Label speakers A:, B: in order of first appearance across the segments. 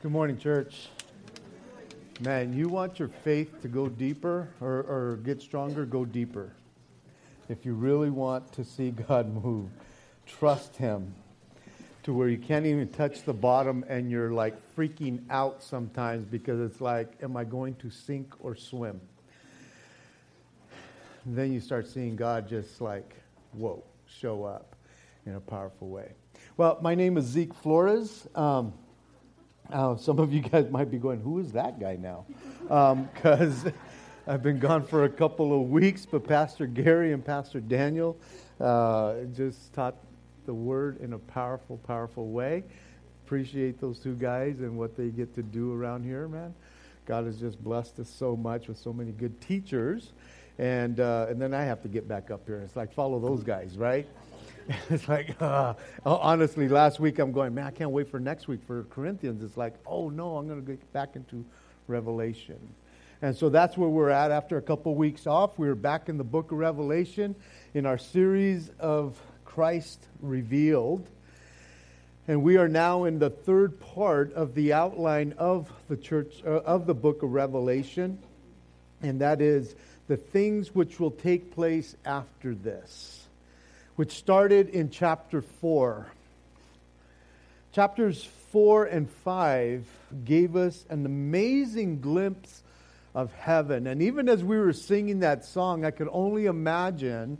A: Good morning, church. Man, you want your faith to go deeper or, or get stronger, go deeper. If you really want to see God move, trust Him to where you can't even touch the bottom and you're like freaking out sometimes because it's like, am I going to sink or swim? And then you start seeing God just like, whoa, show up in a powerful way. Well, my name is Zeke Flores. Um, uh, some of you guys might be going, who is that guy now? Because um, I've been gone for a couple of weeks, but Pastor Gary and Pastor Daniel uh, just taught the word in a powerful, powerful way. Appreciate those two guys and what they get to do around here, man. God has just blessed us so much with so many good teachers. And, uh, and then I have to get back up here. It's like, follow those guys, right? it's like, uh, honestly, last week I'm going, man, I can't wait for next week for Corinthians. It's like, oh no, I'm going to get back into Revelation. And so that's where we're at after a couple weeks off. We're back in the book of Revelation in our series of Christ Revealed. And we are now in the third part of the outline of the church, uh, of the book of Revelation. And that is the things which will take place after this which started in chapter 4. Chapters 4 and 5 gave us an amazing glimpse of heaven. And even as we were singing that song, I could only imagine.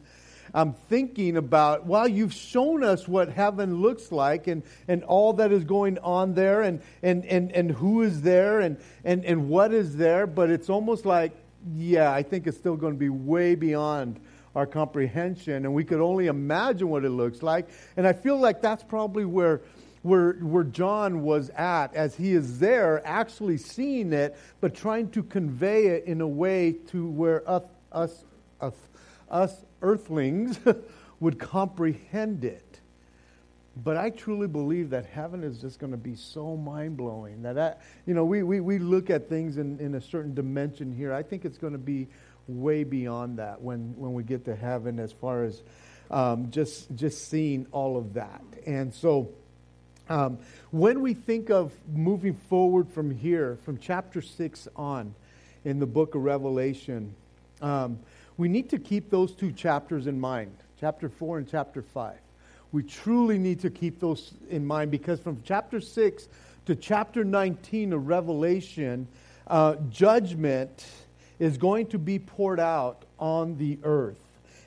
A: I'm thinking about, well, you've shown us what heaven looks like and, and all that is going on there and, and, and, and who is there and, and, and what is there, but it's almost like, yeah, I think it's still going to be way beyond our comprehension, and we could only imagine what it looks like. And I feel like that's probably where, where, where John was at as he is there, actually seeing it, but trying to convey it in a way to where us, us, us, us earthlings would comprehend it. But I truly believe that heaven is just going to be so mind blowing that, I, you know, we, we, we look at things in, in a certain dimension here. I think it's going to be way beyond that when, when we get to heaven as far as um, just, just seeing all of that. And so um, when we think of moving forward from here, from chapter 6 on in the book of Revelation, um, we need to keep those two chapters in mind, chapter 4 and chapter 5. We truly need to keep those in mind because from chapter 6 to chapter 19 of Revelation, uh, judgment is going to be poured out on the earth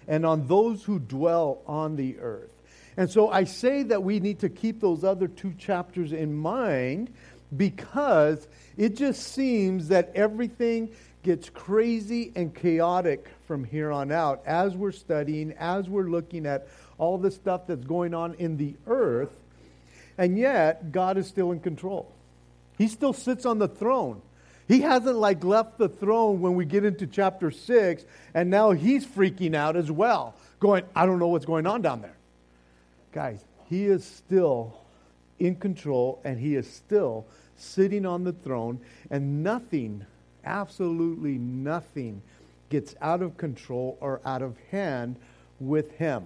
A: and on those who dwell on the earth. And so I say that we need to keep those other two chapters in mind because it just seems that everything gets crazy and chaotic from here on out as we're studying, as we're looking at all the stuff that's going on in the earth. And yet, God is still in control. He still sits on the throne. He hasn't like left the throne when we get into chapter 6 and now he's freaking out as well, going, I don't know what's going on down there. Guys, he is still in control and he is still sitting on the throne and nothing, absolutely nothing gets out of control or out of hand with him.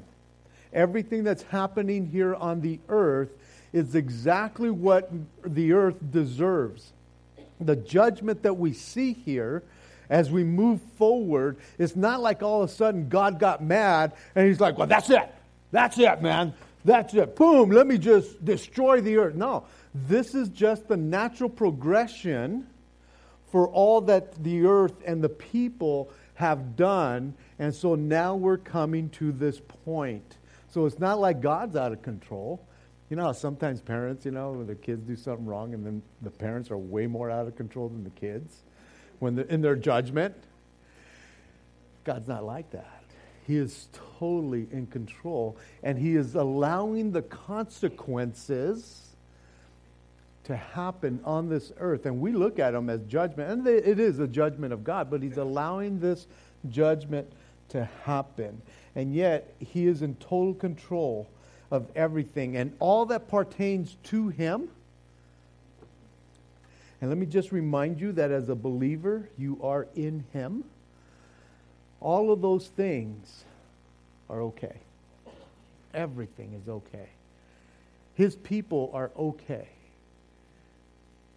A: Everything that's happening here on the earth is exactly what the earth deserves the judgment that we see here as we move forward is not like all of a sudden God got mad and he's like, well, that's it. That's it, man. That's it. Boom, let me just destroy the earth. No, this is just the natural progression for all that the earth and the people have done. And so now we're coming to this point. So it's not like God's out of control. You know sometimes parents, you know, when the kids do something wrong and then the parents are way more out of control than the kids when in their judgment. God's not like that. He is totally in control and he is allowing the consequences to happen on this earth. And we look at them as judgment, and it is a judgment of God, but he's allowing this judgment to happen. And yet, he is in total control of everything and all that pertains to Him. And let me just remind you that as a believer, you are in Him. All of those things are okay. Everything is okay. His people are okay.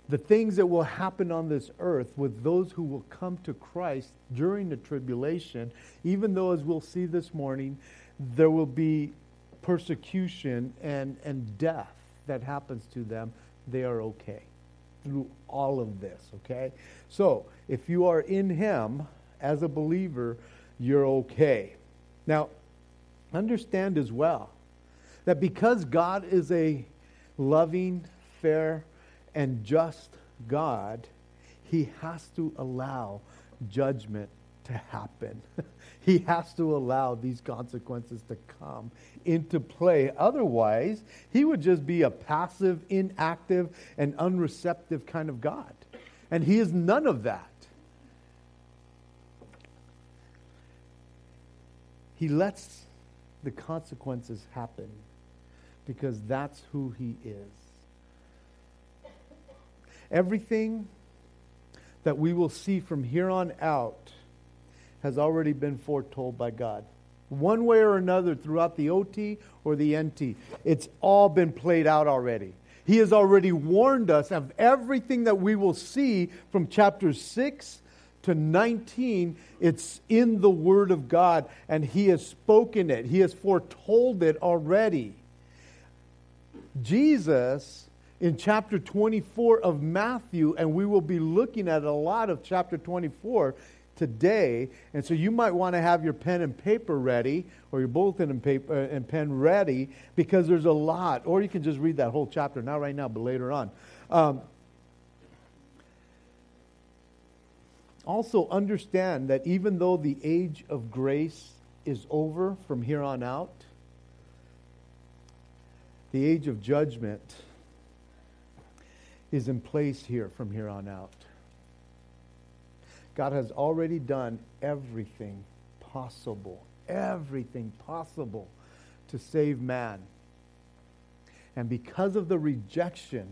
A: the things that will happen on this earth with those who will come to Christ during the tribulation, even though, as we'll see this morning, there will be persecution and, and death that happens to them, they are okay through all of this, okay? So, if you are in Him as a believer, you're okay. Now, understand as well that because God is a loving, fair, and just God, He has to allow judgment to happen. he has to allow these consequences to come into play. Otherwise, He would just be a passive, inactive, and unreceptive kind of God. And He is none of that. He lets the consequences happen because that's who He is. Everything that we will see from here on out has already been foretold by God. One way or another throughout the OT or the NT. It's all been played out already. He has already warned us of everything that we will see from chapter 6 to 19. It's in the Word of God, and He has spoken it, He has foretold it already. Jesus in chapter 24 of Matthew, and we will be looking at a lot of chapter 24 today. And so you might want to have your pen and paper ready, or your bulletin and, paper, uh, and pen ready, because there's a lot. Or you can just read that whole chapter, not right now, but later on. Um, also, understand that even though the age of grace is over from here on out, the age of judgment is in place here from here on out. God has already done everything possible, everything possible to save man. And because of the rejection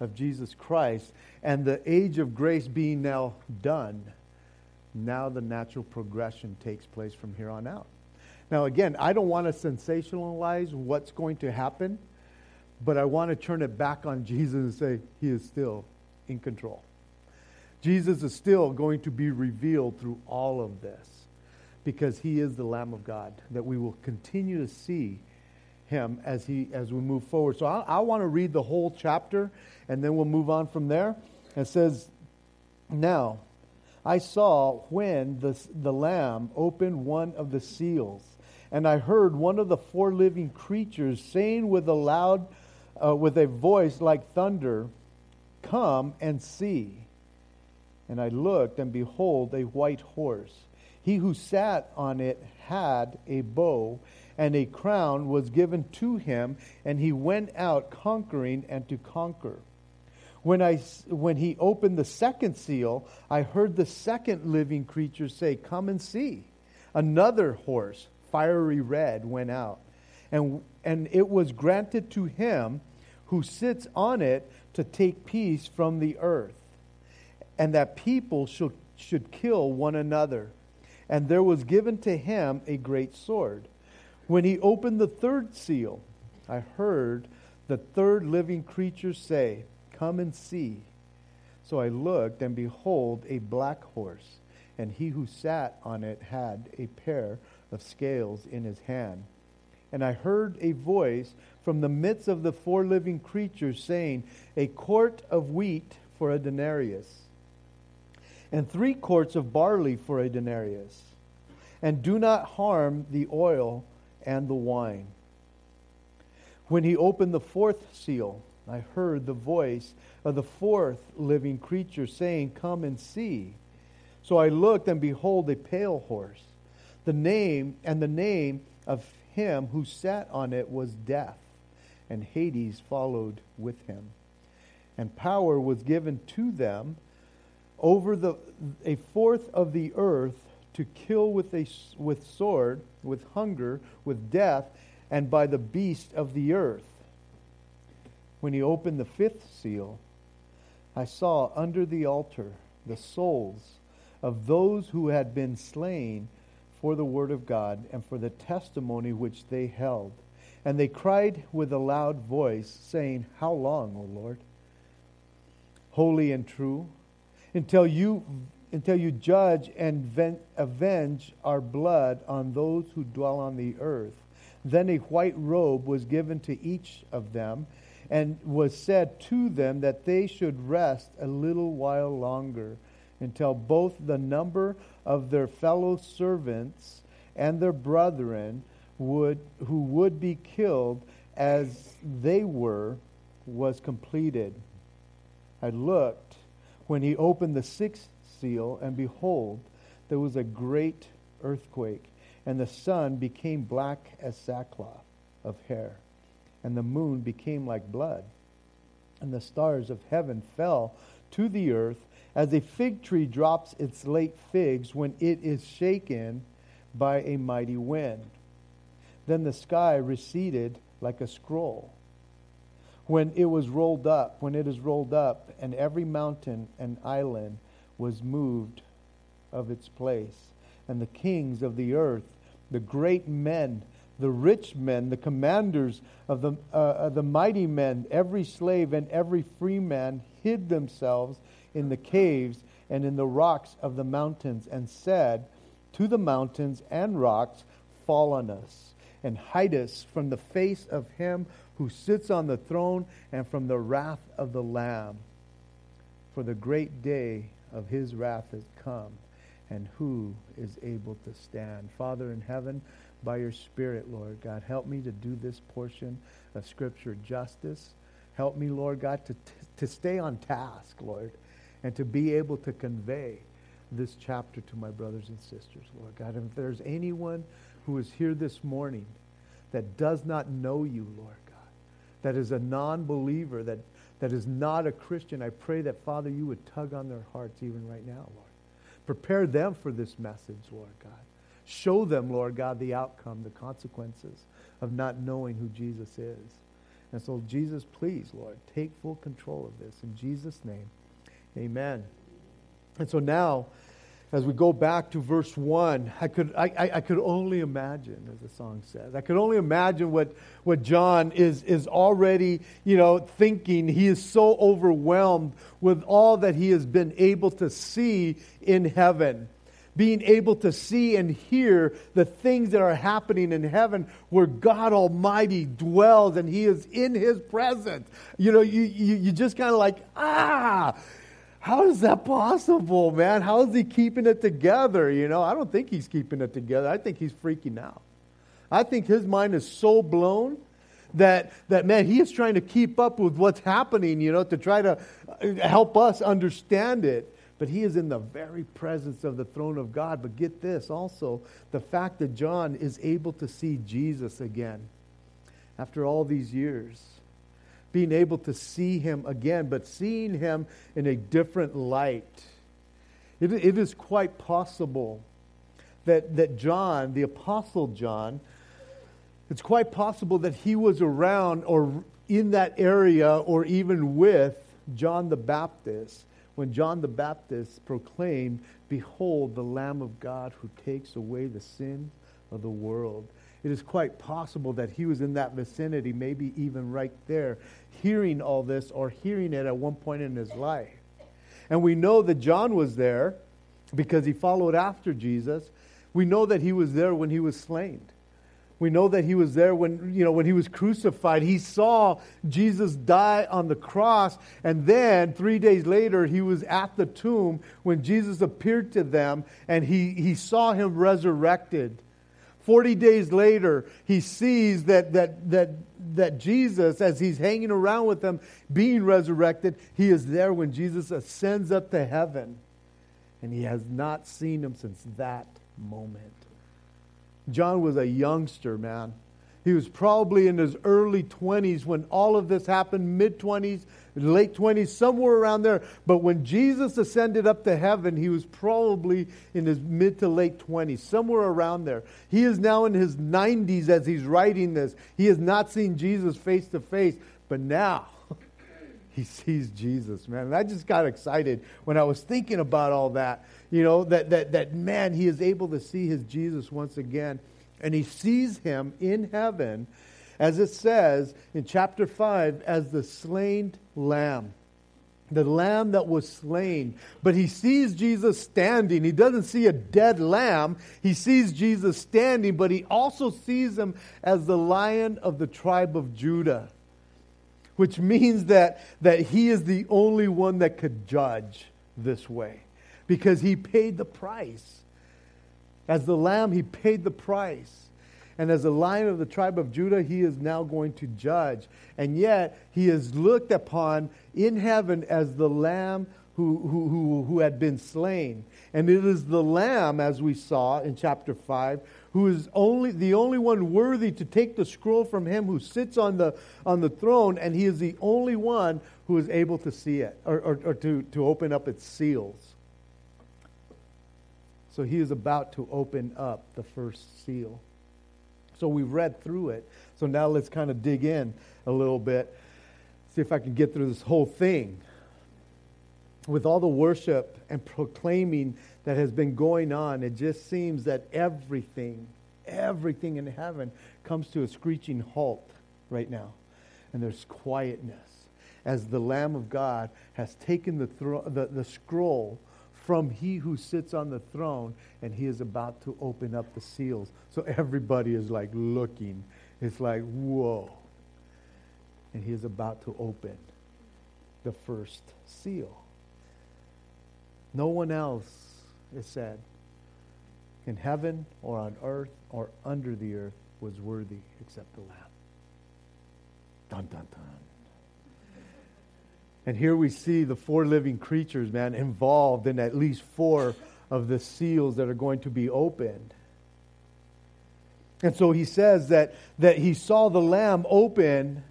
A: of Jesus Christ and the age of grace being now done, now the natural progression takes place from here on out. Now, again, I don't want to sensationalize what's going to happen but I want to turn it back on Jesus and say, He is still in control. Jesus is still going to be revealed through all of this because He is the Lamb of God, that we will continue to see Him as, he, as we move forward. So I, I want to read the whole chapter and then we'll move on from there. It says, Now I saw when the, the Lamb opened one of the seals. And I heard one of the four living creatures saying with a loud uh, with a voice like thunder, Come and see. And I looked, and behold, a white horse. He who sat on it had a bow, and a crown was given to him, and he went out conquering and to conquer. When, I, when he opened the second seal, I heard the second living creature say, Come and see. Another horse, fiery red, went out and, and it was granted to him who sits on it to take peace from the earth, and that people should, should kill one another. And there was given to him a great sword. When he opened the third seal, I heard the third living creature say, Come and see. So I looked, and behold, a black horse, and he who sat on it had a pair of scales in his hand and I heard a voice from the midst of the four living creatures saying, A quart of wheat for a denarius, and three quarts of barley for a denarius, and do not harm the oil and the wine. When he opened the fourth seal, I heard the voice of the fourth living creature saying, Come and see. So I looked, and behold, a pale horse. The name and the name of him who sat on it was death, and Hades followed with him. And power was given to them over the, a fourth of the earth to kill with, a, with sword, with hunger, with death, and by the beast of the earth. When he opened the fifth seal, I saw under the altar the souls of those who had been slain for the word of God and for the testimony which they held. And they cried with a loud voice, saying, How long, O Lord? holy and true, until you until you judge and ven- avenge our blood on those who dwell on the earth. Then a white robe was given to each of them, and was said to them that they should rest a little while longer, until both the number of their fellow servants and their brethren would, who would be killed as they were was completed. I looked when he opened the sixth seal, and behold, there was a great earthquake, and the sun became black as sackcloth of hair, and the moon became like blood, and the stars of heaven fell to the earth as a fig tree drops its late figs when it is shaken by a mighty wind. Then the sky receded like a scroll when it was rolled up, when it is rolled up, and every mountain and island was moved of its place. And the kings of the earth, the great men, the rich men, the commanders of the, uh, the mighty men, every slave and every free man hid themselves in the caves and in the rocks of the mountains and said to the mountains and rocks, Fall on us and hide us from the face of him who sits on the throne and from the wrath of the Lamb. For the great day of his wrath has come, and who is able to stand? Father in heaven, by your Spirit, Lord God, help me to do this portion of Scripture justice. Help me, Lord God, to, to stay on task, Lord, and to be able to convey this chapter to my brothers and sisters, Lord God. And if there's anyone who is here this morning that does not know you, Lord God, that is a non believer, that that is not a Christian, I pray that, Father, you would tug on their hearts even right now, Lord. Prepare them for this message, Lord God. Show them, Lord God, the outcome, the consequences of not knowing who Jesus is. And so, Jesus, please, Lord, take full control of this. In Jesus' name, amen. And so now, as we go back to verse 1, I could, I, I, could only imagine, as the song says, I could only imagine what, what John is, is already, you know, thinking. He is so overwhelmed with all that he has been able to see in heaven. Being able to see and hear the things that are happening in heaven where God Almighty dwells and He is in His presence. You know, you, you, you just kind of like, ah, how is that possible, man? How is he keeping it together? You know, I don't think he's keeping it together. I think he's freaking out. I think his mind is so blown that, that man, he is trying to keep up with what's happening, you know, to try to uh, help us understand it. But he is in the very presence of the throne of God. But get this also the fact that John is able to see Jesus again after all these years being able to see him again, but seeing him in a different light. It, it is quite possible that, that John, the Apostle John, it's quite possible that he was around or in that area or even with John the Baptist when John the Baptist proclaimed, Behold, the Lamb of God who takes away the sin of the world it is quite possible that he was in that vicinity, maybe even right there, hearing all this or hearing it at one point in his life. And we know that John was there because he followed after Jesus. We know that he was there when he was slain. We know that he was there when, you know, when he was crucified. He saw Jesus die on the cross. And then three days later, he was at the tomb when Jesus appeared to them and he, he saw him resurrected. 40 days later, he sees that, that, that, that Jesus, as he's hanging around with them, being resurrected, he is there when Jesus ascends up to heaven. And he has not seen him since that moment. John was a youngster, man. He was probably in his early 20s when all of this happened, mid 20s, late 20s, somewhere around there. But when Jesus ascended up to heaven, he was probably in his mid to late 20s, somewhere around there. He is now in his 90s as he's writing this. He has not seen Jesus face to face, but now he sees Jesus, man. And I just got excited when I was thinking about all that. You know, that, that, that man, he is able to see his Jesus once again and he sees him in heaven, as it says in chapter 5, as the slain lamb. the lamb that was slain. But he sees Jesus standing. He doesn't see a dead lamb. He sees Jesus standing, but he also sees him as the lion of the tribe of Judah, which means that, that he is the only one that could judge this way because he paid the price. As the lamb, he paid the price. And as a lion of the tribe of Judah, he is now going to judge. And yet, he is looked upon in heaven as the lamb who, who, who, who had been slain. And it is the lamb, as we saw in chapter 5, who is only the only one worthy to take the scroll from him who sits on the, on the throne, and he is the only one who is able to see it or, or, or to, to open up its seals. So he is about to open up the first seal. So we've read through it. So now let's kind of dig in a little bit, see if I can get through this whole thing. With all the worship and proclaiming that has been going on, it just seems that everything, everything in heaven comes to a screeching halt right now. And there's quietness as the Lamb of God has taken the, thro- the, the scroll from he who sits on the throne, and he is about to open up the seals. So everybody is like looking. It's like, whoa. And he is about to open the first seal. No one else, is said, in heaven or on earth or under the earth was worthy except the Lamb. Dun, dun, dun. And here we see the four living creatures, man, involved in at least four of the seals that are going to be opened. And so he says that, that he saw the Lamb open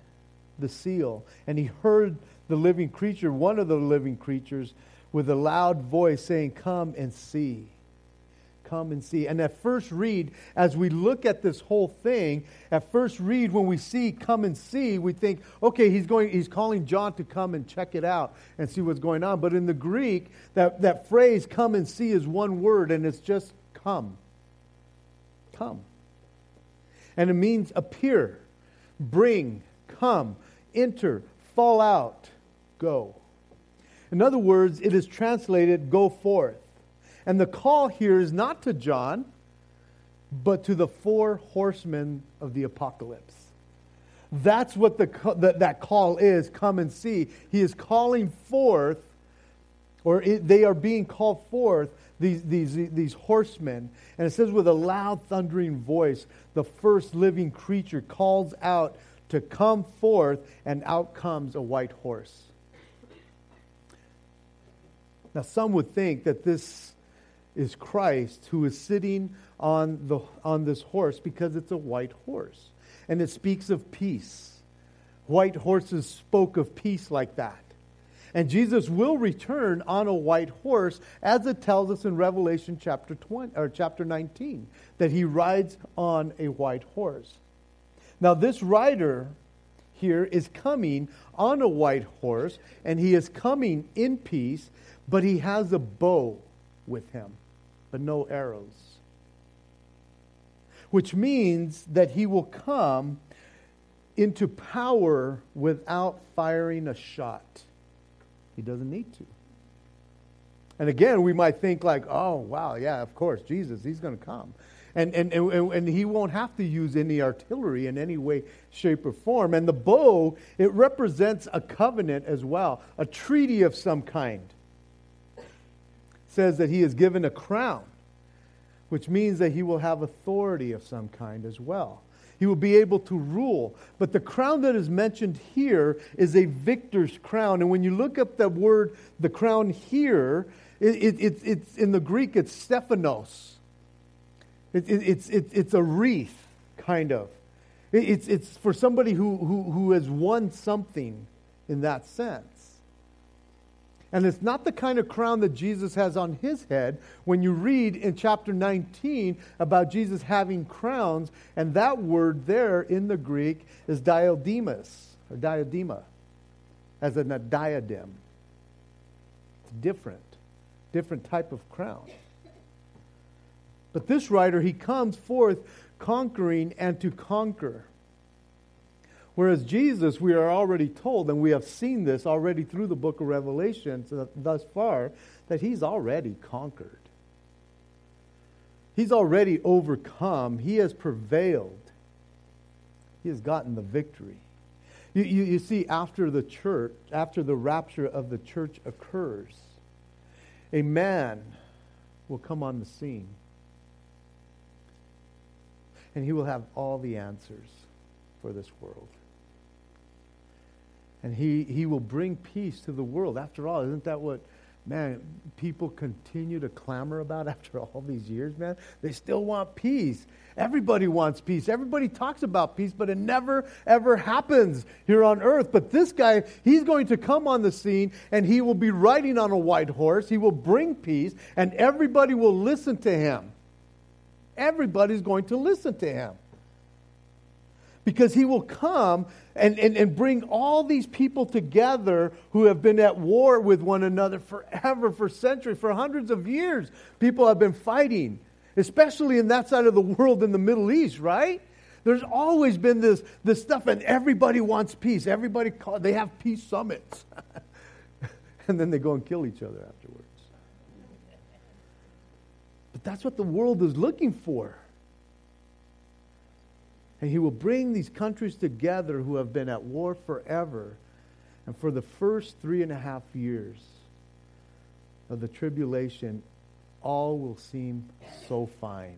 A: the seal, and he heard the living creature, one of the living creatures, with a loud voice saying, Come and see come and see. And at first read, as we look at this whole thing, at first read, when we see come and see, we think, okay, he's going, he's calling John to come and check it out and see what's going on. But in the Greek, that, that phrase come and see is one word, and it's just come. Come. And it means appear, bring, come, enter, fall out, go. In other words, it is translated go forth. And the call here is not to John, but to the four horsemen of the apocalypse. That's what the, that, that call is come and see. He is calling forth, or it, they are being called forth, these, these, these horsemen. And it says, with a loud, thundering voice, the first living creature calls out to come forth, and out comes a white horse. Now, some would think that this is Christ who is sitting on, the, on this horse because it's a white horse. And it speaks of peace. White horses spoke of peace like that. And Jesus will return on a white horse, as it tells us in Revelation chapter 20, or chapter 19, that he rides on a white horse. Now, this rider here is coming on a white horse, and he is coming in peace, but he has a bow with him but no arrows. Which means that he will come into power without firing a shot. He doesn't need to. And again, we might think like, oh, wow, yeah, of course, Jesus, he's going to come. And, and, and, and he won't have to use any artillery in any way, shape, or form. And the bow, it represents a covenant as well, a treaty of some kind says that he is given a crown, which means that he will have authority of some kind as well. He will be able to rule. But the crown that is mentioned here is a victor's crown. And when you look up the word, the crown here, it, it, it it's in the Greek, it's Stephanos. It, it's, it's a wreath, kind of. it's, it's for somebody who, who, who has won something in that sense. And it's not the kind of crown that Jesus has on his head when you read in chapter 19 about Jesus having crowns, and that word there in the Greek is diademus, or diadema, as in a diadem. It's different, different type of crown. But this writer, he comes forth conquering and to conquer. Whereas Jesus, we are already told, and we have seen this already through the book of Revelation thus far, that he's already conquered. He's already overcome. He has prevailed. He has gotten the victory. You, you, you see, after the church, after the rapture of the church occurs, a man will come on the scene. And he will have all the answers for this world. And he, he will bring peace to the world. After all, isn't that what, man, people continue to clamor about after all these years, man? They still want peace. Everybody wants peace. Everybody talks about peace, but it never, ever happens here on earth. But this guy, he's going to come on the scene and he will be riding on a white horse. He will bring peace, and everybody will listen to him. Everybody's going to listen to him because he will come and, and, and bring all these people together who have been at war with one another forever, for centuries, for hundreds of years. People have been fighting, especially in that side of the world in the Middle East, right? There's always been this, this stuff, and everybody wants peace. Everybody, call, they have peace summits. and then they go and kill each other afterwards. But that's what the world is looking for. And he will bring these countries together who have been at war forever. And for the first three and a half years of the tribulation, all will seem so fine.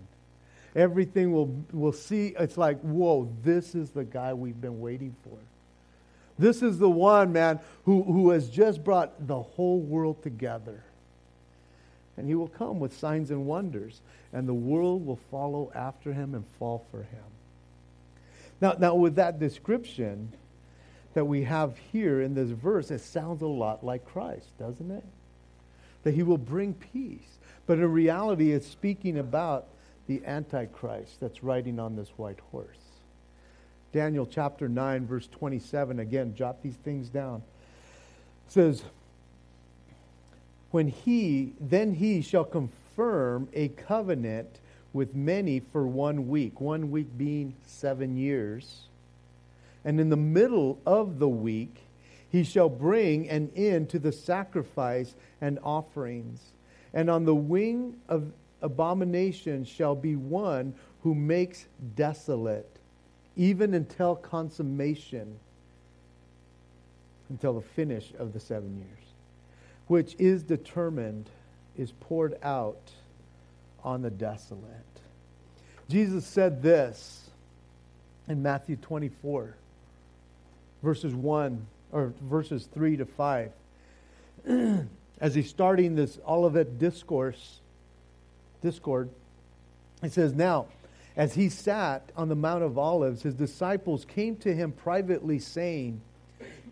A: Everything will, will see, it's like, whoa, this is the guy we've been waiting for. This is the one, man, who, who has just brought the whole world together. And he will come with signs and wonders, and the world will follow after him and fall for him. Now, now, with that description that we have here in this verse, it sounds a lot like Christ, doesn't it? That he will bring peace. But in reality, it's speaking about the Antichrist that's riding on this white horse. Daniel chapter 9, verse 27, again, jot these things down. It says, When he, then he shall confirm a covenant with many for one week, one week being seven years. And in the middle of the week, he shall bring an end to the sacrifice and offerings. And on the wing of abomination shall be one who makes desolate, even until consummation, until the finish of the seven years, which is determined, is poured out on the desolate. Jesus said this in Matthew 24, verses 1 or verses 3 to 5. As he's starting this Olivet discourse, discord, he says, Now, as he sat on the Mount of Olives, his disciples came to him privately, saying,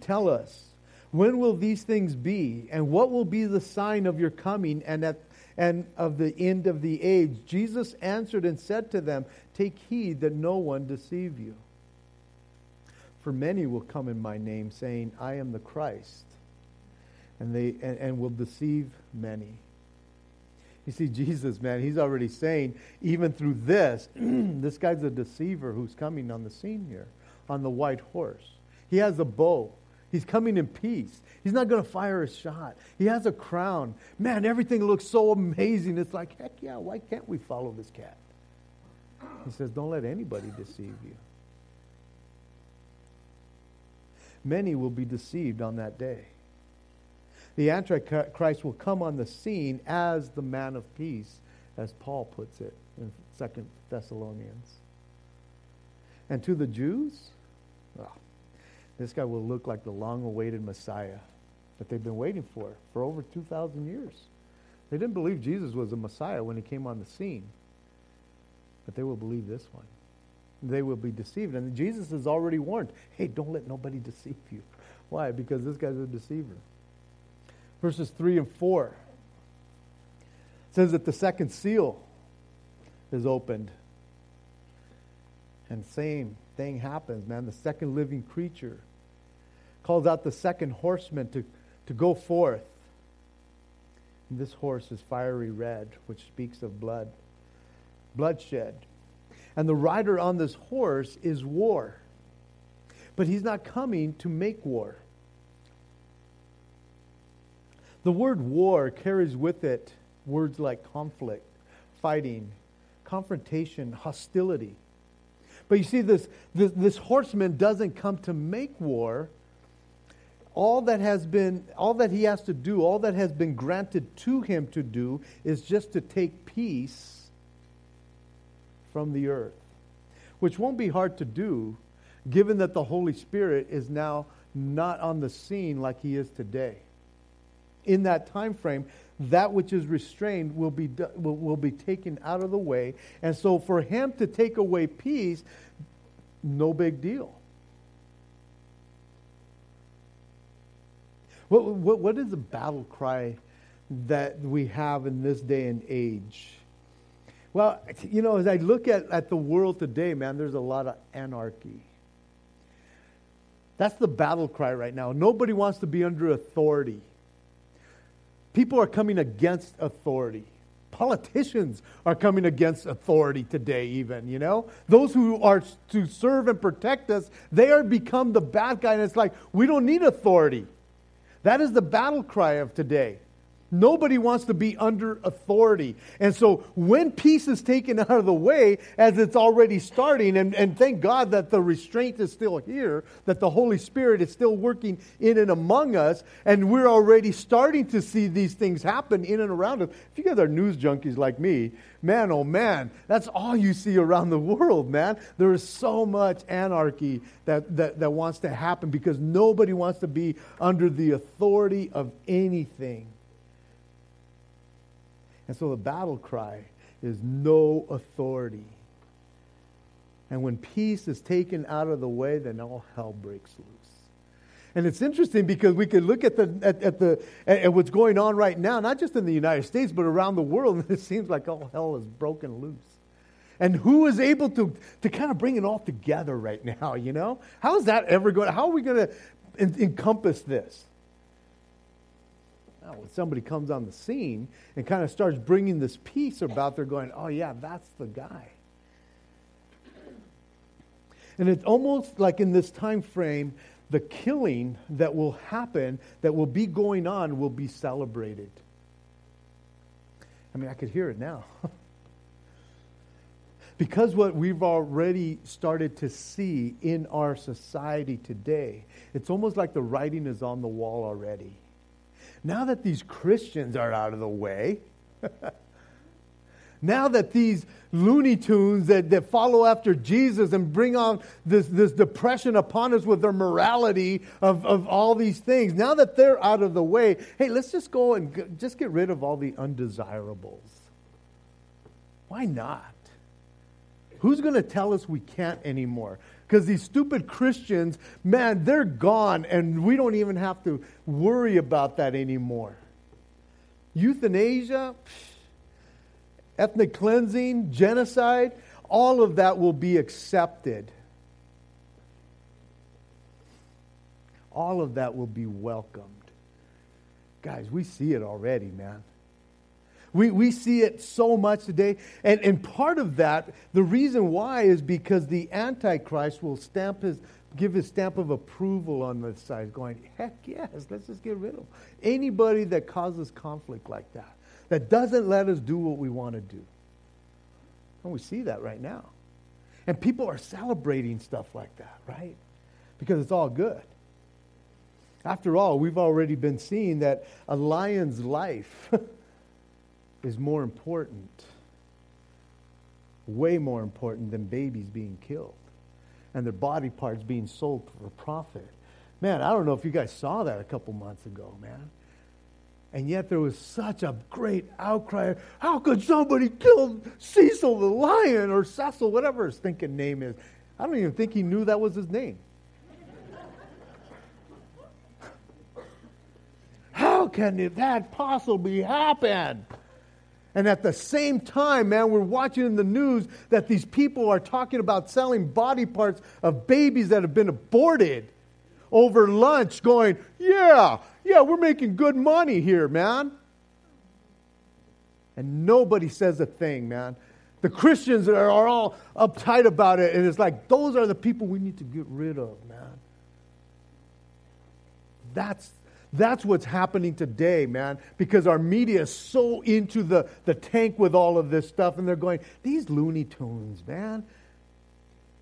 A: Tell us, when will these things be? And what will be the sign of your coming and at and of the end of the age. Jesus answered and said to them, Take heed that no one deceive you. For many will come in my name, saying, I am the Christ, and, they, and, and will deceive many. You see, Jesus, man, he's already saying, even through this, this guy's a deceiver who's coming on the scene here on the white horse. He has a bow. He's coming in peace. He's not going to fire a shot. He has a crown. Man, everything looks so amazing. It's like, heck yeah, why can't we follow this cat? He says, don't let anybody deceive you. Many will be deceived on that day. The Antichrist will come on the scene as the man of peace, as Paul puts it in Second Thessalonians. And to the Jews, well, this guy will look like the long awaited Messiah that they've been waiting for for over 2,000 years. They didn't believe Jesus was a Messiah when he came on the scene, but they will believe this one. They will be deceived. And Jesus has already warned hey, don't let nobody deceive you. Why? Because this guy's a deceiver. Verses 3 and 4 says that the second seal is opened. And same thing happens, man. The second living creature calls out the second horseman to, to go forth. And this horse is fiery red, which speaks of blood, bloodshed. And the rider on this horse is war. but he's not coming to make war. The word war carries with it words like conflict, fighting, confrontation, hostility. But you see, this, this, this horseman doesn't come to make war. All that has been, all that he has to do, all that has been granted to him to do is just to take peace from the earth, which won't be hard to do given that the Holy Spirit is now not on the scene like he is today. In that time frame, that which is restrained will be, will, will be taken out of the way. And so for him to take away peace, no big deal. What, what, what is the battle cry that we have in this day and age? Well, you know, as I look at, at the world today, man, there's a lot of anarchy. That's the battle cry right now. Nobody wants to be under authority. People are coming against authority. Politicians are coming against authority today, even, you know? Those who are to serve and protect us, they are become the bad guy, and it's like, we don't need authority. That is the battle cry of today. Nobody wants to be under authority. And so when peace is taken out of the way, as it's already starting, and, and thank God that the restraint is still here, that the Holy Spirit is still working in and among us, and we're already starting to see these things happen in and around us. If you guys are news junkies like me, man, oh man, that's all you see around the world, man. There is so much anarchy that, that, that wants to happen because nobody wants to be under the authority of anything. And so the battle cry is no authority. And when peace is taken out of the way, then all hell breaks loose. And it's interesting because we can look at the at, at the at, what's going on right now, not just in the United States, but around the world, and it seems like all hell is broken loose. And who is able to, to kind of bring it all together right now, you know? How is that ever going? How are we going to encompass this? Now, when somebody comes on the scene and kind of starts bringing this peace about, they're going, oh, yeah, that's the guy. And it's almost like in this time frame, the killing that will happen, that will be going on, will be celebrated. I mean, I could hear it now. because what we've already started to see in our society today, it's almost like the writing is on the wall already. Now that these Christians are out of the way, now that these Looney Tunes that, that follow after Jesus and bring on this, this depression upon us with their morality of, of all these things, now that they're out of the way, hey, let's just go and g- just get rid of all the undesirables. Why not? Who's going to tell us we can't anymore? Because these stupid Christians, man, they're gone, and we don't even have to worry about that anymore. Euthanasia, ethnic cleansing, genocide, all of that will be accepted. All of that will be welcomed. Guys, we see it already, man. We, we see it so much today. And, and part of that, the reason why is because the Antichrist will stamp his, give his stamp of approval on the side, going, heck yes, let's just get rid of anybody that causes conflict like that, that doesn't let us do what we want to do. And we see that right now. And people are celebrating stuff like that, right? Because it's all good. After all, we've already been seeing that a lion's life is more important, way more important than babies being killed and their body parts being sold for profit. Man, I don't know if you guys saw that a couple months ago, man. And yet there was such a great outcry. How could somebody kill Cecil the lion or Cecil, whatever his thinking name is? I don't even think he knew that was his name. How can that possibly happen? And at the same time, man, we're watching in the news that these people are talking about selling body parts of babies that have been aborted over lunch, going, yeah, yeah, we're making good money here, man. And nobody says a thing, man. The Christians are, all uptight about it, and it's like, those are the people we need to get rid of, man. That's, that's what's happening today, man, because our media is so into the, the tank with all of this stuff, and they're going, these Looney Tunes, man.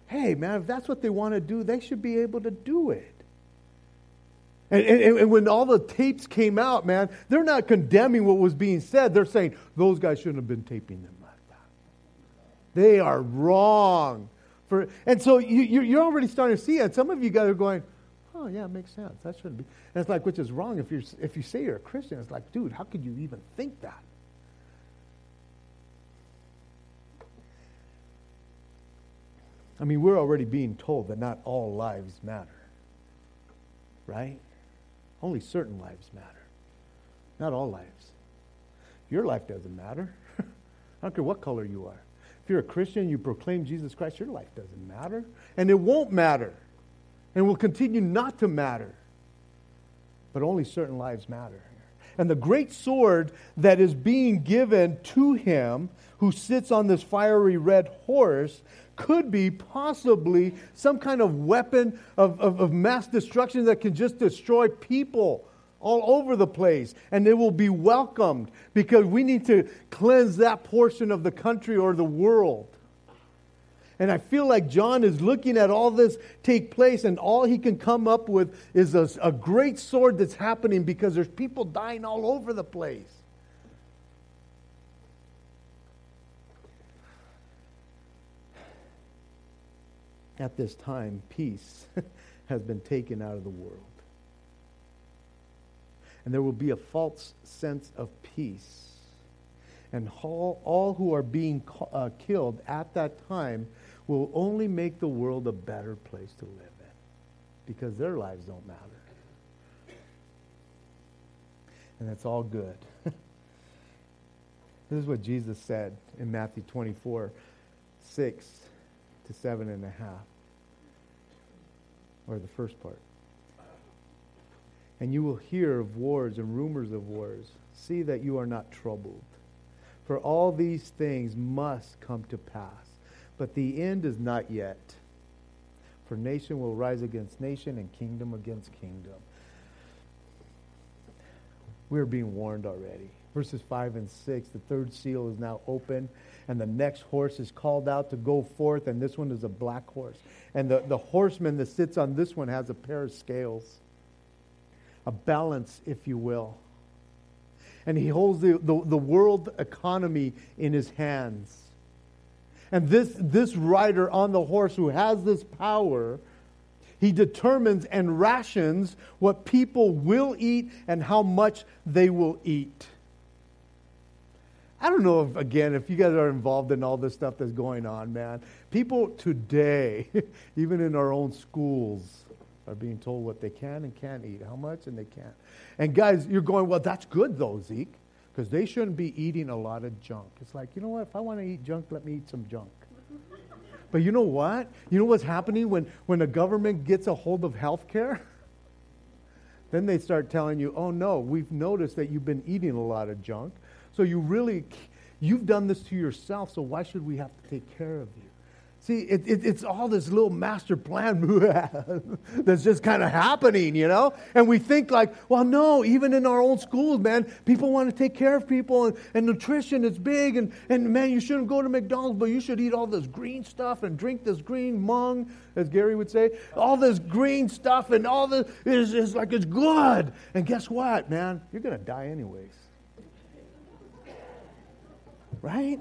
A: Hey, man, if that's what they want to do, they should be able to do it. And, and, and, when all the tapes came out, man, they're not condemning what was being said. They're saying those guys shouldn't have been taping them like that. They are wrong. For, and so you, you're already starting to see it. Some of you guys are going, oh, yeah, it makes sense. That shouldn't be. And it's like, which is wrong if, you're, if you say you're a Christian. It's like, dude, how could you even think that? I mean, we're already being told that not all lives matter, right? Only certain lives matter, not all lives. Your life doesn't matter. I don't care what color you are. If you're a Christian, you proclaim Jesus Christ, your life doesn't matter. And it won't matter. And will continue not to matter. But only certain lives matter. And the great sword that is being given to him who sits on this fiery red horse could be possibly some kind of weapon of, of, of, mass destruction that can just destroy people all over the place. And it will be welcomed because we need to cleanse that portion of the country or the world. And I feel like John is looking at all this take place, and all he can come up with is a, a great sword that's happening because there's people dying all over the place. At this time, peace has been taken out of the world. And there will be a false sense of peace. And all, all who are being uh, killed at that time will only make the world a better place to live in because their lives don't matter. And that's all good. this is what Jesus said in Matthew 24 6 to seven and a half. Or the first part. And you will hear of wars and rumors of wars. See that you are not troubled. For all these things must come to pass but the end is not yet. For nation will rise against nation and kingdom against kingdom. We're being warned already. Verses 5 and 6 the third seal is now open, and the next horse is called out to go forth, and this one is a black horse. And the, the horseman that sits on this one has a pair of scales, a balance, if you will. And he holds the, the, the world economy in his hands. And this, this rider on the horse who has this power, he determines and rations what people will eat and how much they will eat. I don't know if, again, if you guys are involved in all this stuff that's going on, man. People today, even in our own schools, are being told what they can and can't eat, how much and they can't. And guys, you're going, well, that's good though, Zeke because they shouldn't be eating a lot of junk. It's like, you know what? If I want to eat junk, let me eat some junk. But you know what? You know what's happening when, when the government gets a hold of health care? then they start telling you, oh no, we've noticed that you've been eating a lot of junk. So you really, you've done this to yourself, so why should we have to take care of you? See, it, it, it's all this little master plan that's just kind of happening, you know? And we think, like, well, no, even in our own schools, man, people want to take care of people, and, and nutrition is big, and, and man, you shouldn't go to McDonald's, but you should eat all this green stuff and drink this green mung, as Gary would say. All this green stuff, and all this is, is like it's good. And guess what, man? You're going to die anyways. Right?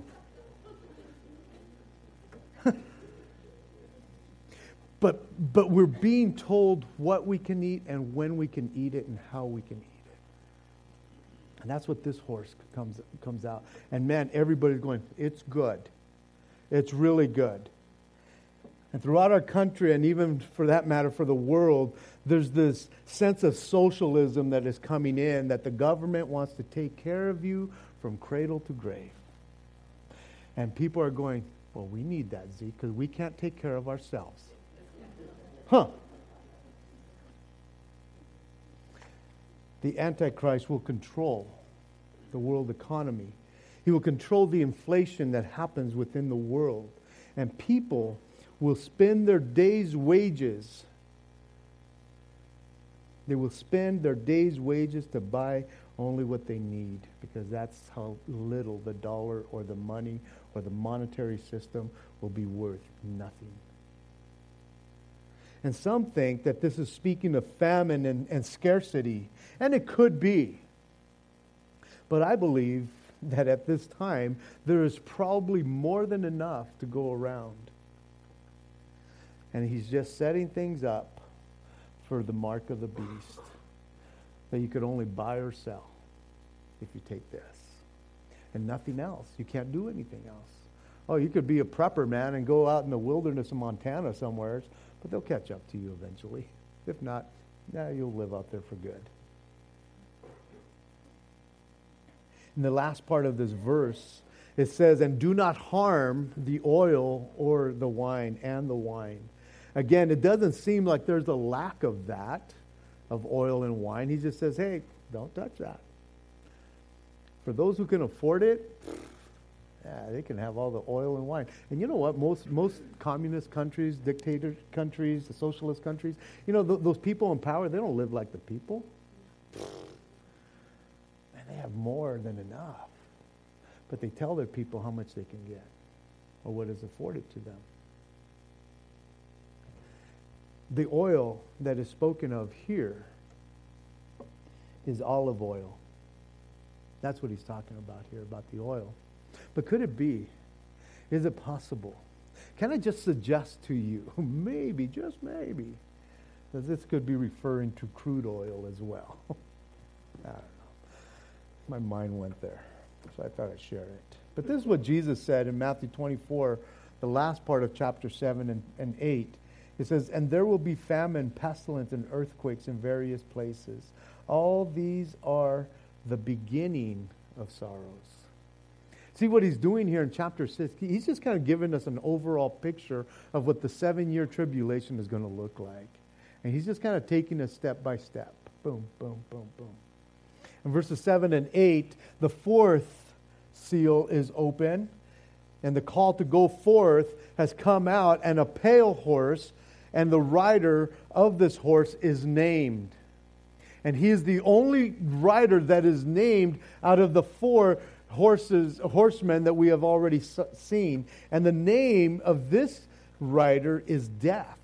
A: But, but we're being told what we can eat and when we can eat it and how we can eat it. And that's what this horse comes, comes out. And man, everybody's going, it's good. It's really good. And throughout our country, and even for that matter, for the world, there's this sense of socialism that is coming in that the government wants to take care of you from cradle to grave. And people are going, well, we need that, Zeke, because we can't take care of ourselves. Huh. The Antichrist will control the world economy. He will control the inflation that happens within the world. And people will spend their day's wages They will spend their day's wages to buy only what they need because that's how little the dollar or the money or the monetary system will be worth nothing. And some think that this is speaking of famine and, and scarcity, and it could be. But I believe that at this time, there is probably more than enough to go around. And he's just setting things up for the mark of the beast that you could only buy or sell if you take this. And nothing else. You can't do anything else. Oh, you could be a prepper, man, and go out in the wilderness of Montana somewhere, but they'll catch up to you eventually. If not, nah, you'll live out there for good. In the last part of this verse, it says, And do not harm the oil or the wine and the wine. Again, it doesn't seem like there's a lack of that, of oil and wine. He just says, Hey, don't touch that. For those who can afford it, yeah, they can have all the oil and wine. And you know what? Most most communist countries, dictator countries, the socialist countries, you know, th- those people in power, they don't live like the people. And they have more than enough. But they tell their people how much they can get or what is afforded to them. The oil that is spoken of here is olive oil. That's what he's talking about here, about the oil. But could it be? Is it possible? Can I just suggest to you, maybe, just maybe, that this could be referring to crude oil as well? I don't know. My mind went there, so I thought I'd share it. But this is what Jesus said in Matthew 24, the last part of chapter 7 and, and 8. It says, And there will be famine, pestilence, and earthquakes in various places. All these are the beginning of sorrows. See what he's doing here in chapter 6? He's just kind of giving us an overall picture of what the seven year tribulation is going to look like. And he's just kind of taking us step by step. Boom, boom, boom, boom. In verses 7 and 8, the fourth seal is open, and the call to go forth has come out, and a pale horse, and the rider of this horse is named. And he is the only rider that is named out of the four horses, horsemen that we have already seen. And the name of this rider is Death.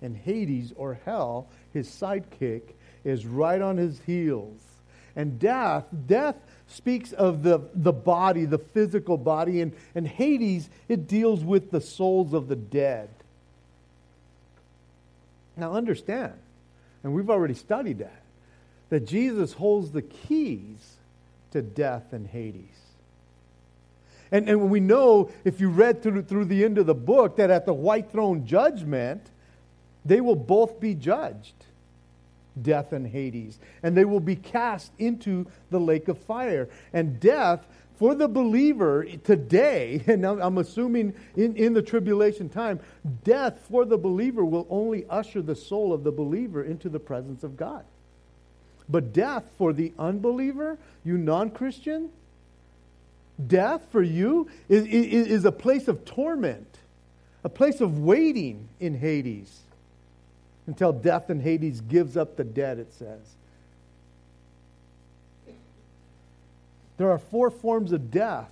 A: And Hades, or hell, his sidekick, is right on his heels. And death, death speaks of the, the body, the physical body, and, and Hades, it deals with the souls of the dead. Now understand, and we've already studied that, that Jesus holds the keys to death and Hades. And, and we know, if you read through, through the end of the book, that at the white throne judgment, they will both be judged death and Hades. And they will be cast into the lake of fire. And death, for the believer today, and I'm assuming in, in the tribulation time, death for the believer will only usher the soul of the believer into the presence of God. But death for the unbeliever, you non Christian, death for you is, is, is, a place of torment, a place of waiting in Hades until death in Hades gives up the dead, it says. There are four forms of death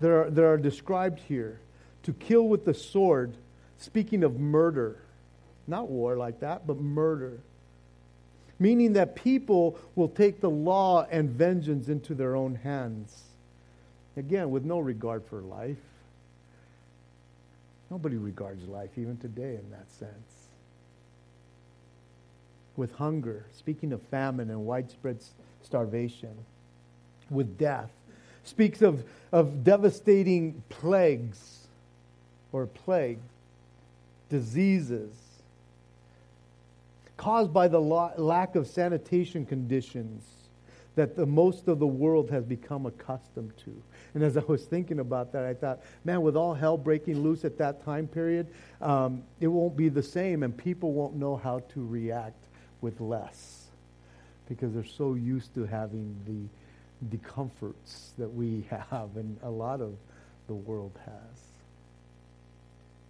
A: that are, that are described here to kill with the sword, speaking of murder. Not war like that, but murder meaning that people will take the law and vengeance into their own hands. Again, with no regard for life. Nobody regards life, even today, in that sense. With hunger, speaking of famine and widespread starvation. With death, speaks of, of devastating plagues or plague, diseases, caused by the lack of sanitation conditions that the most of the world has become accustomed to. And as I was thinking about that, I thought, man, with all hell breaking loose at that time period, um, it won't be the same, and people won't know how to react with less because they're so used to having the, the comforts that we have and a lot of the world has.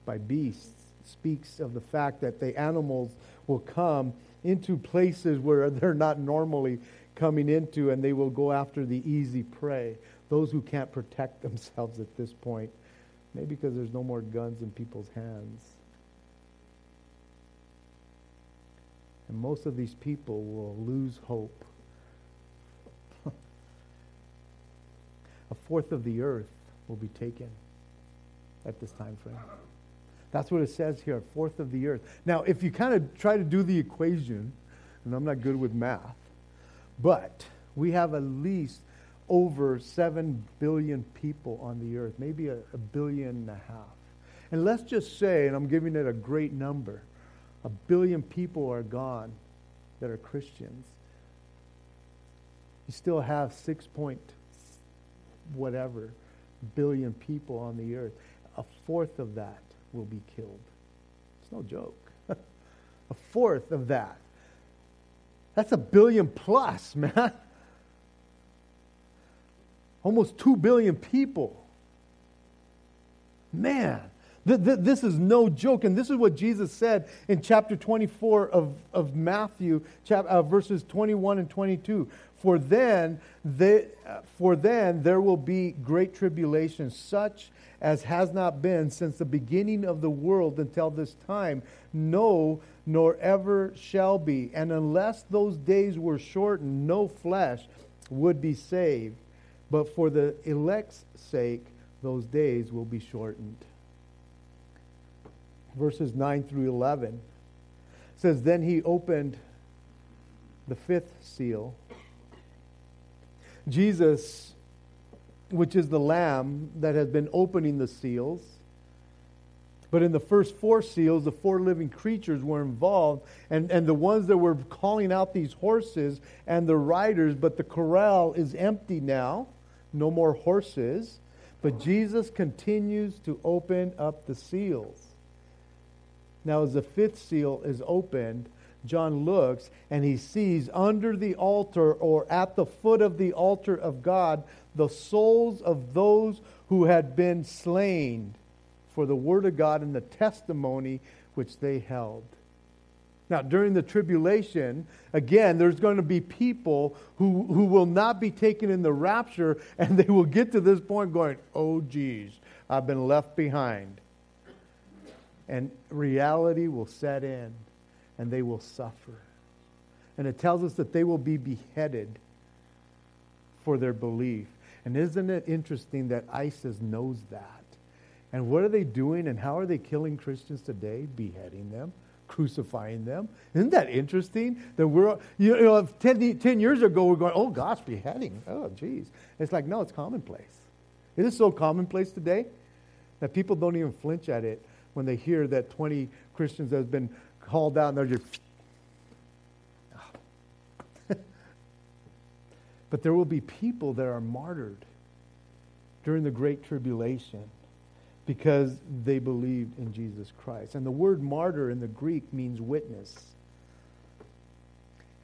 A: By beasts speaks of the fact that the animals will come into places where they're not normally coming into, and they will go after the easy prey, those who can't protect themselves at this point, maybe because there's no more guns in people's hands. And most of these people will lose hope. A fourth of the earth will be taken at this time frame. That's what it says here, fourth of the earth. Now, if you kind of try to do the equation, and I'm not good with math, but we have at least over 7 billion people on the earth, maybe a, a billion and a half. And let's just say, and I'm giving it a great number, a billion people are gone that are Christians. You still have 6 point whatever billion people on the earth. A fourth of that will be killed. It's no joke. a fourth of that. That's a billion plus, man. Almost 2 billion people. Man, th- th- this is no joke. And this is what Jesus said in chapter 24 of, of Matthew, chap- uh, verses 21 and 22. For then, they, for then there will be great tribulation, such as has not been since the beginning of the world until this time, no, nor ever shall be. And unless those days were shortened, no flesh would be saved. But for the elect's sake, those days will be shortened. Verses 9 through 11 says, Then he opened the fifth seal. Jesus which is the lamb that has been opening the seals. But in the first four seals, the four living creatures were involved, and, and the ones that were calling out these horses and the riders, but the corral is empty now. No more horses. But Jesus continues to open up the seals. Now, as the fifth seal is opened, John looks and he sees under the altar or at the foot of the altar of God the souls of those who had been slain for the word of God and the testimony which they held. Now, during the tribulation, again, there's going to be people who, who will not be taken in the rapture, and they will get to this point going, oh, geez, I've been left behind. And reality will set in, and they will suffer. And it tells us that they will be beheaded for their belief. And isn't it interesting that ISIS knows that? And what are they doing and how are they killing Christians today? Beheading them, crucifying them. Isn't that interesting? That we're, you know, 10, 10 years ago we're going, oh gosh, beheading. Oh, geez. It's like, no, it's commonplace. It is so commonplace today that people don't even flinch at it when they hear that 20 Christians that have been called out and they're just But there will be people that are martyred during the Great Tribulation because they believed in Jesus Christ. And the word martyr in the Greek means witness.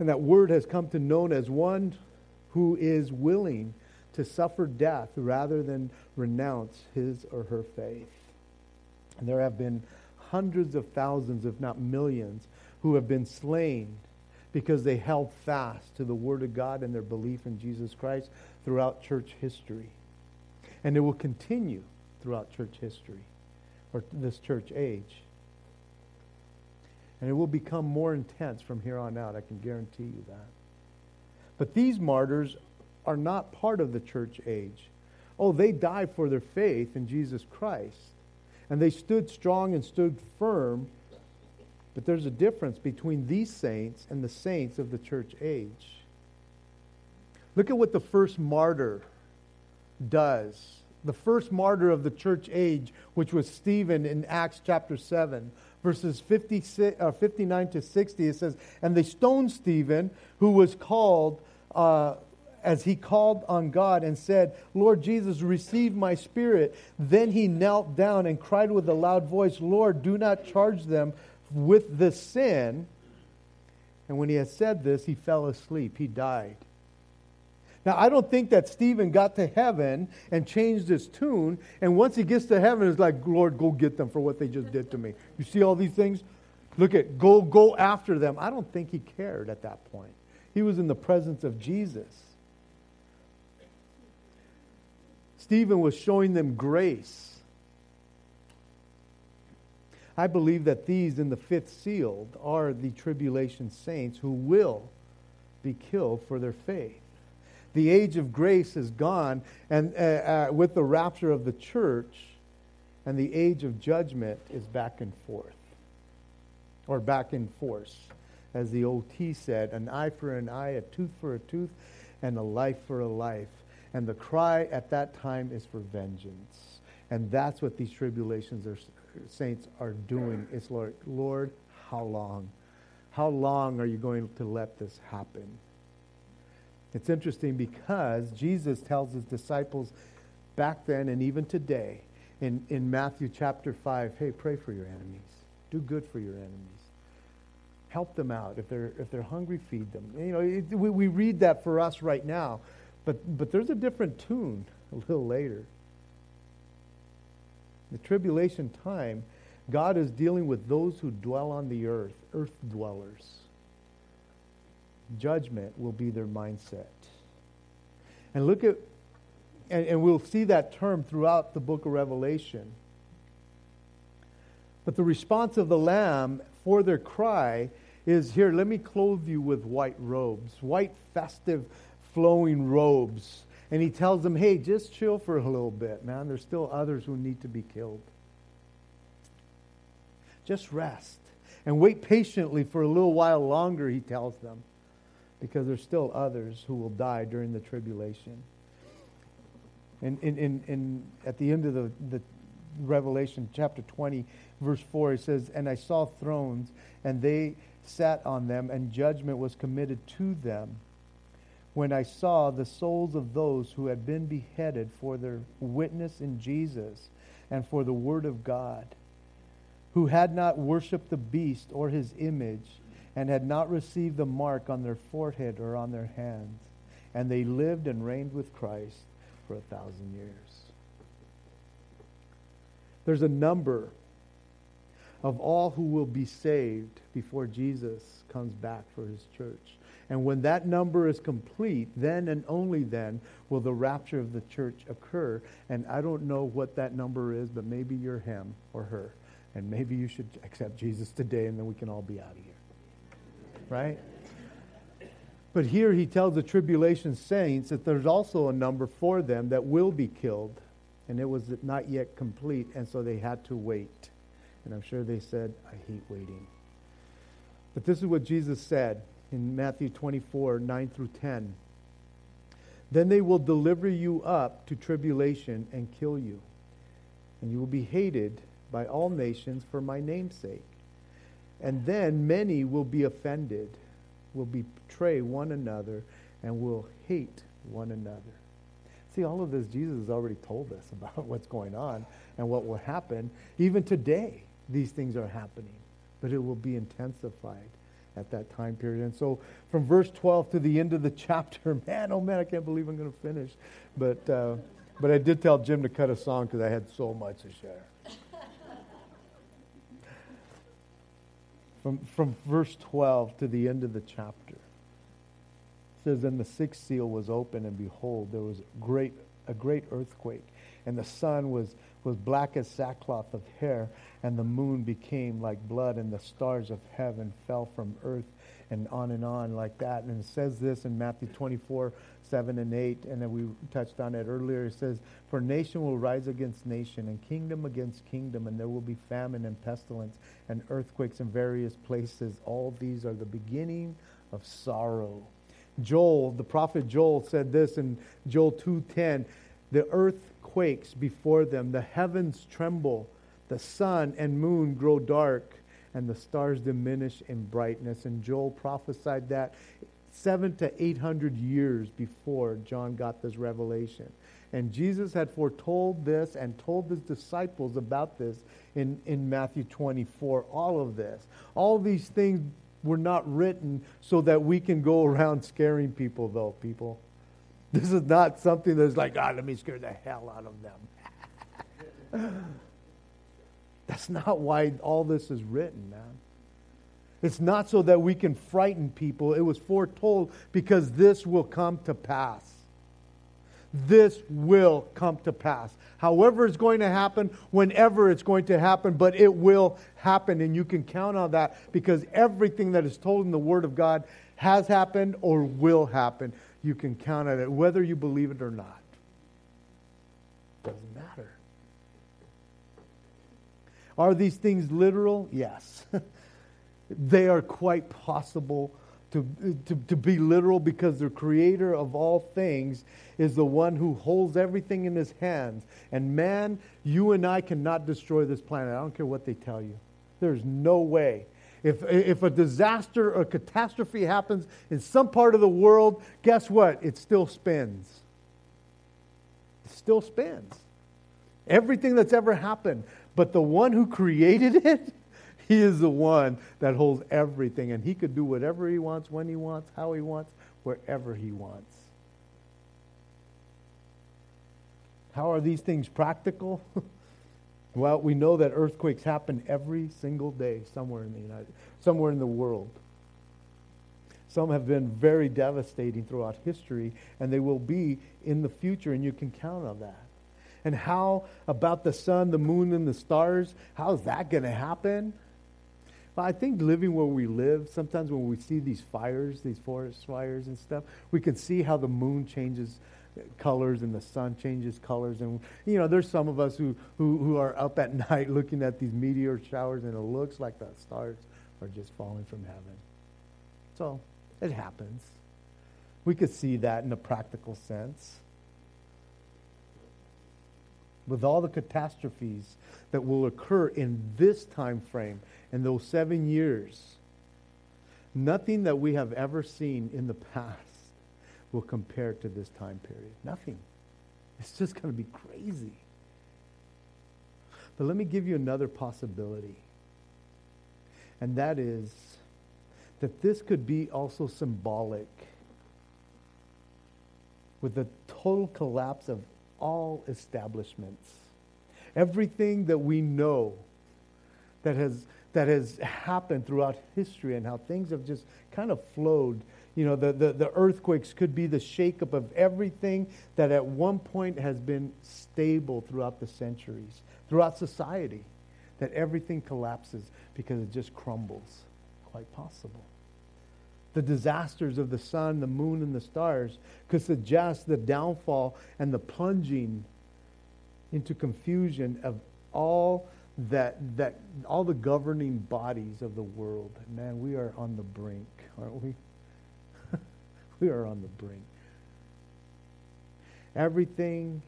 A: And that word has come to known as one who is willing to suffer death rather than renounce his or her faith. And there have been hundreds of thousands, if not millions, who have been slain because they held fast to the Word of God and their belief in Jesus Christ throughout church history. And it will continue throughout church history, or this church age. And it will become more intense from here on out, I can guarantee you that. But these martyrs are not part of the church age. Oh, they died for their faith in Jesus Christ. And they stood strong and stood firm but there's a difference between these saints and the saints of the church age. Look at what the first martyr does. The first martyr of the church age, which was Stephen in Acts chapter 7, verses 56, uh, 59 to 60, it says, And they stoned Stephen, who was called, uh, as he called on God and said, Lord Jesus, receive my spirit. Then he knelt down and cried with a loud voice, Lord, do not charge them with the sin. And when he had said this, he fell asleep. He died. Now, I don't think that Stephen got to heaven and changed his tune. And once he gets to heaven, it's like, Lord, go get them for what they just did to me. You see all these things? Look at go go after them. I don't think he cared at that point. He was in the presence of Jesus. Stephen was showing them grace. I believe that these in the fifth seal are the tribulation saints who will be killed for their faith. The age of grace is gone, and uh, uh, with the rapture of the church, and the age of judgment is back and forth, or back in force. As the OT said, an eye for an eye, a tooth for a tooth, and a life for a life. And the cry at that time is for vengeance. And that's what these tribulations are, saints are doing. It's Lord, Lord, how long? How long are you going to let this happen? It's interesting because Jesus tells his disciples back then and even today in, in Matthew chapter 5 hey, pray for your enemies, do good for your enemies. Help them out. If they're, if they're hungry, feed them. You know, it, we, we read that for us right now, but, but there's a different tune a little later. The tribulation time, God is dealing with those who dwell on the earth, earth dwellers. Judgment will be their mindset. And look at, and, and we'll see that term throughout the book of Revelation. But the response of the Lamb for their cry is here, let me clothe you with white robes, white, festive, flowing robes. And he tells them, hey, just chill for a little bit, man. There's still others who need to be killed. Just rest and wait patiently for a little while longer, he tells them, because there's still others who will die during the tribulation. And in, in, in, at the end of the, the Revelation chapter 20, verse 4, it says, And I saw thrones, and they sat on them, and judgment was committed to them when I saw the souls of those who had been beheaded for their witness in Jesus and for the Word of God, who had not worshipped the beast or his image, and had not received the mark on their forehead or on their hands. And they lived and reigned with Christ for a thousand years. There's a number of all who will be saved before Jesus comes back for his church. And when that number is complete, then and only then will the rapture of the church occur. And I don't know what that number is, but maybe you're him or her. And maybe you should accept Jesus today, and then we can all be out of here. Right? But here he tells the tribulation saints that there's also a number for them that will be killed. And it was not yet complete, and so they had to wait. And I'm sure they said, I hate waiting. But this is what Jesus said in Matthew 24, 9 through 10. Then they will deliver you up to tribulation and kill you. And you will be hated by all nations for my name's sake. And then many will be offended, will betray one another, and will hate one another. See, all of this Jesus has already told us about what's going on and what will happen. Even today, these things are happening, but it will be intensified at that time period. And so from verse 12 to the end of the chapter, man, oh man, I can't believe I'm going to finish. But, uh, but I did tell Jim to cut a song because I had so much to share. from, from verse 12 to the end of the chapter. It says, And the sixth seal was open, and behold, there was great, a great earthquake, and the sun was, was black as sackcloth of hair, and the moon became like blood, and the stars of heaven fell from earth, and on and on like that. And it says this in Matthew 24, 7 and 8, and then we touched on it earlier. It says, For nation will rise against nation, and kingdom against kingdom, and there will be famine and pestilence and earthquakes in various places. All these are the beginning of sorrow. Joel, the prophet Joel said this in Joel 2:10, the earth quakes before them, the heavens tremble, the sun and moon grow dark, and the stars diminish in brightness. And Joel prophesied that seven to eight hundred years before John got this revelation. And Jesus had foretold this and told his disciples about this in, in Matthew 24. All of this. All these things were not written so that we can go around scaring people, though, people. This is not something that's like, God, let me scare the hell out of them. that's not why all this is written, man. It's not so that we can frighten people. It was foretold because this will come to pass. This will come to pass. However, it's going to happen, whenever it's going to happen, but it will happen. And you can count on that because everything that is told in the Word of God has happened or will happen. You can count on it, whether you believe it or not. It Doesn't matter. Are these things literal? Yes. they are quite possible to, to, to be literal because the creator of all things is the one who holds everything in his hands. And man, you and I cannot destroy this planet. I don't care what they tell you. There's no way. If, if a disaster or catastrophe happens in some part of the world, guess what? It still spins. It still spins. Everything that's ever happened. But the one who created it, he is the one that holds everything. And he could do whatever he wants, when he wants, how he wants, wherever he wants. How are these things practical? well, we know that earthquakes happen every single day somewhere in the United, somewhere in the world. Some have been very devastating throughout history, and they will be in the future, and you can count on that. And how about the sun, the moon, and the stars? How's that going to happen? Well, I think living where we live, sometimes when we see these fires, these forest fires and stuff, we can see how the moon changes colors and the sun changes colors. And, you know, there's some of us who, who, who are up at night looking at these meteor showers and it looks like the stars are just falling from heaven. So it happens. We could see that in a practical sense with all the catastrophes that will occur in this time frame, in those seven years, nothing that we have ever seen in the past will compare to this time period. Nothing. It's just going to be crazy. But let me give you another possibility. And that is that this could be also symbolic with the total collapse of all establishments. Everything that we know that has, that has happened throughout history and how things have just kind of flowed. You know, the, the, the earthquakes could be the shakeup of everything that at one point has been stable throughout the centuries, throughout society, that everything collapses because it just crumbles. Quite possible the disasters of the sun, the moon, and the stars could suggest the downfall and the plunging into confusion of all that, that all the governing bodies of the world. Man, we are on the brink, aren't we? we are on the brink. Everything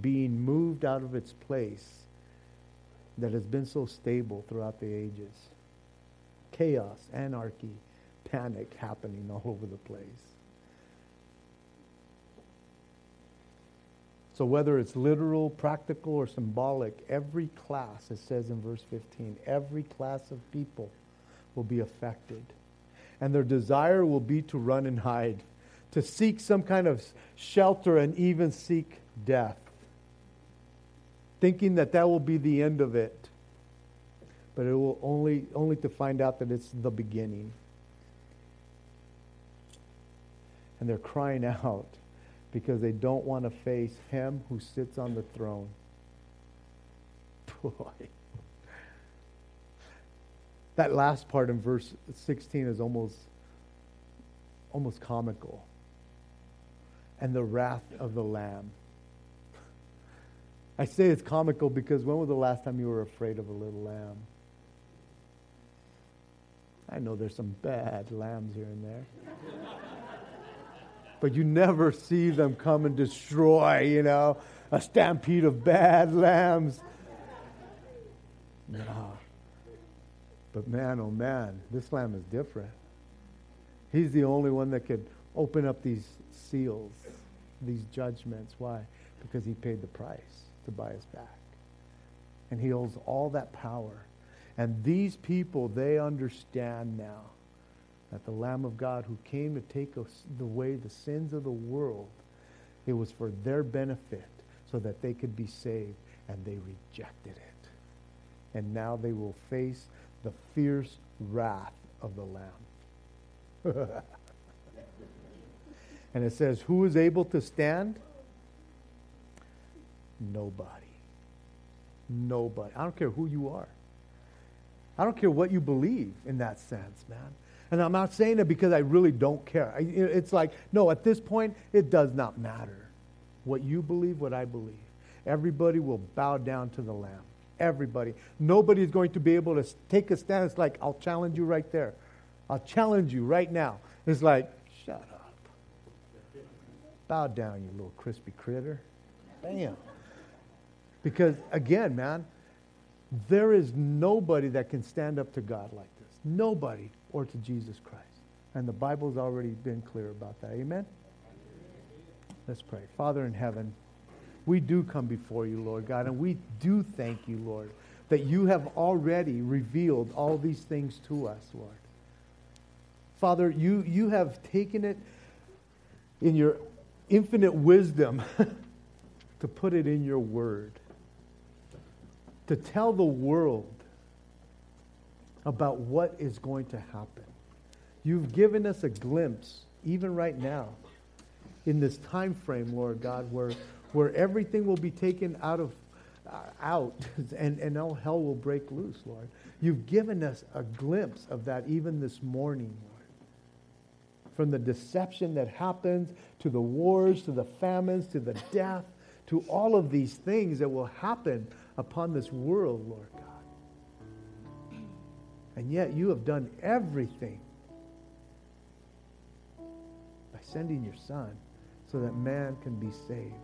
A: being moved out of its place that has been so stable throughout the ages. Chaos, anarchy, panic happening all over the place. So, whether it's literal, practical, or symbolic, every class, it says in verse 15, every class of people will be affected. And their desire will be to run and hide, to seek some kind of shelter, and even seek death, thinking that that will be the end of it. But it will only, only to find out that it's the beginning. And they're crying out because they don't want to face him who sits on the throne. Boy. That last part in verse 16 is almost almost comical. And the wrath of the lamb. I say it's comical because when was the last time you were afraid of a little lamb? I know there's some bad lambs here and there but you never see them come and destroy, you know, a stampede of bad lambs. No. But man, oh man, this lamb is different. He's the only one that could open up these seals, these judgments. Why? Because he paid the price to buy us back. And he holds all that power. And these people, they understand now that the Lamb of God who came to take away the sins of the world, it was for their benefit so that they could be saved, and they rejected it. And now they will face the fierce wrath of the Lamb. and it says, Who is able to stand? Nobody. Nobody. I don't care who you are. I don't care what you believe in that sense, man. And I'm not saying it because I really don't care. it's like, no, at this point, it does not matter. What you believe, what I believe. Everybody will bow down to the Lamb. Everybody. Nobody is going to be able to take a stand. It's like, I'll challenge you right there. I'll challenge you right now. It's like, shut up. Bow down, you little crispy critter. Bam. Because, again, man, there is nobody that can stand up to God like this. Nobody or to Jesus Christ. And the Bible's already been clear about that. Amen? Let's pray. Father in heaven, we do come before you, Lord God, and we do thank you, Lord, that you have already revealed all these things to us, Lord. Father, you, you have taken it in your infinite wisdom to put it in your word, to tell the world about what is going to happen. You've given us a glimpse, even right now, in this time frame, Lord God, where, where everything will be taken out of uh, out and, and all hell will break loose, Lord. You've given us a glimpse of that even this morning, Lord. From the deception that happens to the wars, to the famines, to the death, to all of these things that will happen upon this world, Lord. And yet you have done everything by sending your son so that man can be saved.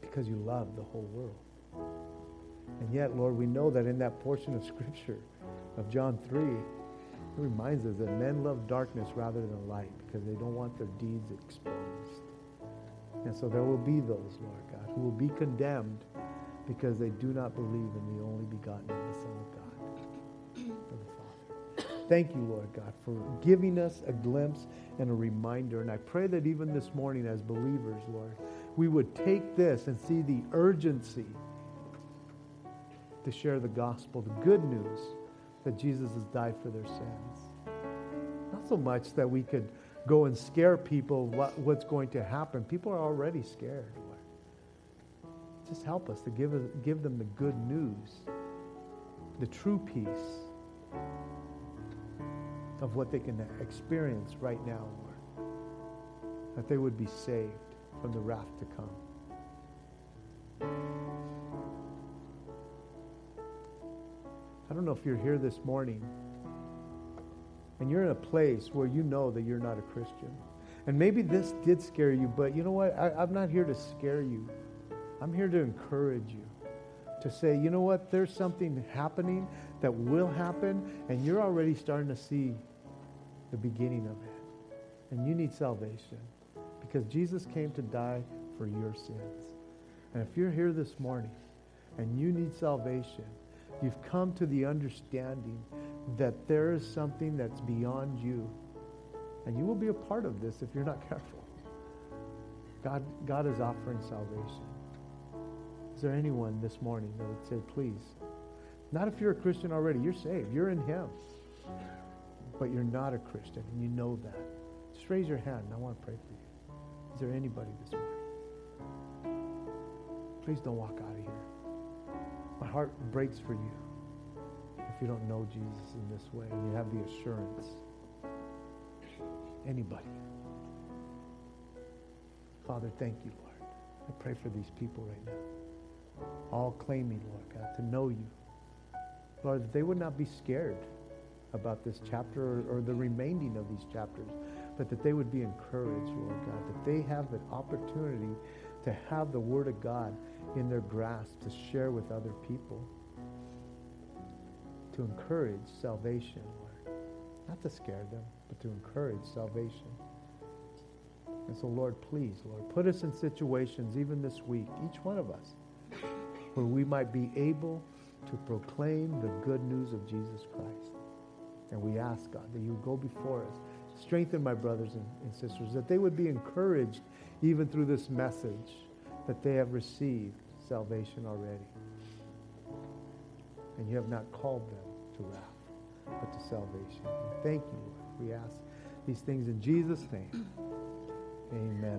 A: Because you love the whole world. And yet, Lord, we know that in that portion of Scripture of John 3, it reminds us that men love darkness rather than light because they don't want their deeds exposed. And so there will be those, Lord God, who will be condemned because they do not believe in the only begotten of the Son of God. Thank you, Lord God, for giving us a glimpse and a reminder. And I pray that even this morning, as believers, Lord, we would take this and see the urgency to share the gospel, the good news that Jesus has died for their sins. Not so much that we could go and scare people what, what's going to happen. People are already scared, Lord. Just help us to give, give them the good news, the true peace of what they can experience right now, Lord. That they would be saved from the wrath to come. I don't know if you're here this morning and you're in a place where you know that you're not a Christian. And maybe this did scare you, but you know what? I, am not here to scare you. I'm here to encourage you. To say, you know what? There's something happening that will happen, and you're already starting to see the beginning of it. And you need salvation because Jesus came to die for your sins. And if you're here this morning and you need salvation, you've come to the understanding that there is something that's beyond you. And you will be a part of this if you're not careful. God, God is offering salvation. Is there anyone this morning that would say, please? Not if you're a Christian already. You're saved. You're in him but you're not a Christian and you know that, just raise your hand and I want to pray for you. Is there anybody this morning? Please don't walk out of here. My heart breaks for you if you don't know Jesus in this way and you have the assurance. Anybody. Father, thank you, Lord. I pray for these people right now, all claiming, Lord God, to know you. Lord, that they would not be scared about this chapter or, or, the remaining of these chapters, but that they would be encouraged, Lord God, that they have the opportunity to have the Word of God in their grasp to share with other people, to encourage salvation, Lord. Not to scare them, but to encourage salvation. And so, Lord, please, Lord, put us in situations, even this week, each one of us, where we might be able to proclaim the good news of Jesus Christ. And we ask, God, that you go before us. Strengthen my brothers and, and sisters, that they would be encouraged even through this message, that they have received salvation already. And you have not called them to wrath. but to salvation. Thank you. We ask these things in Jesus' name. Amen.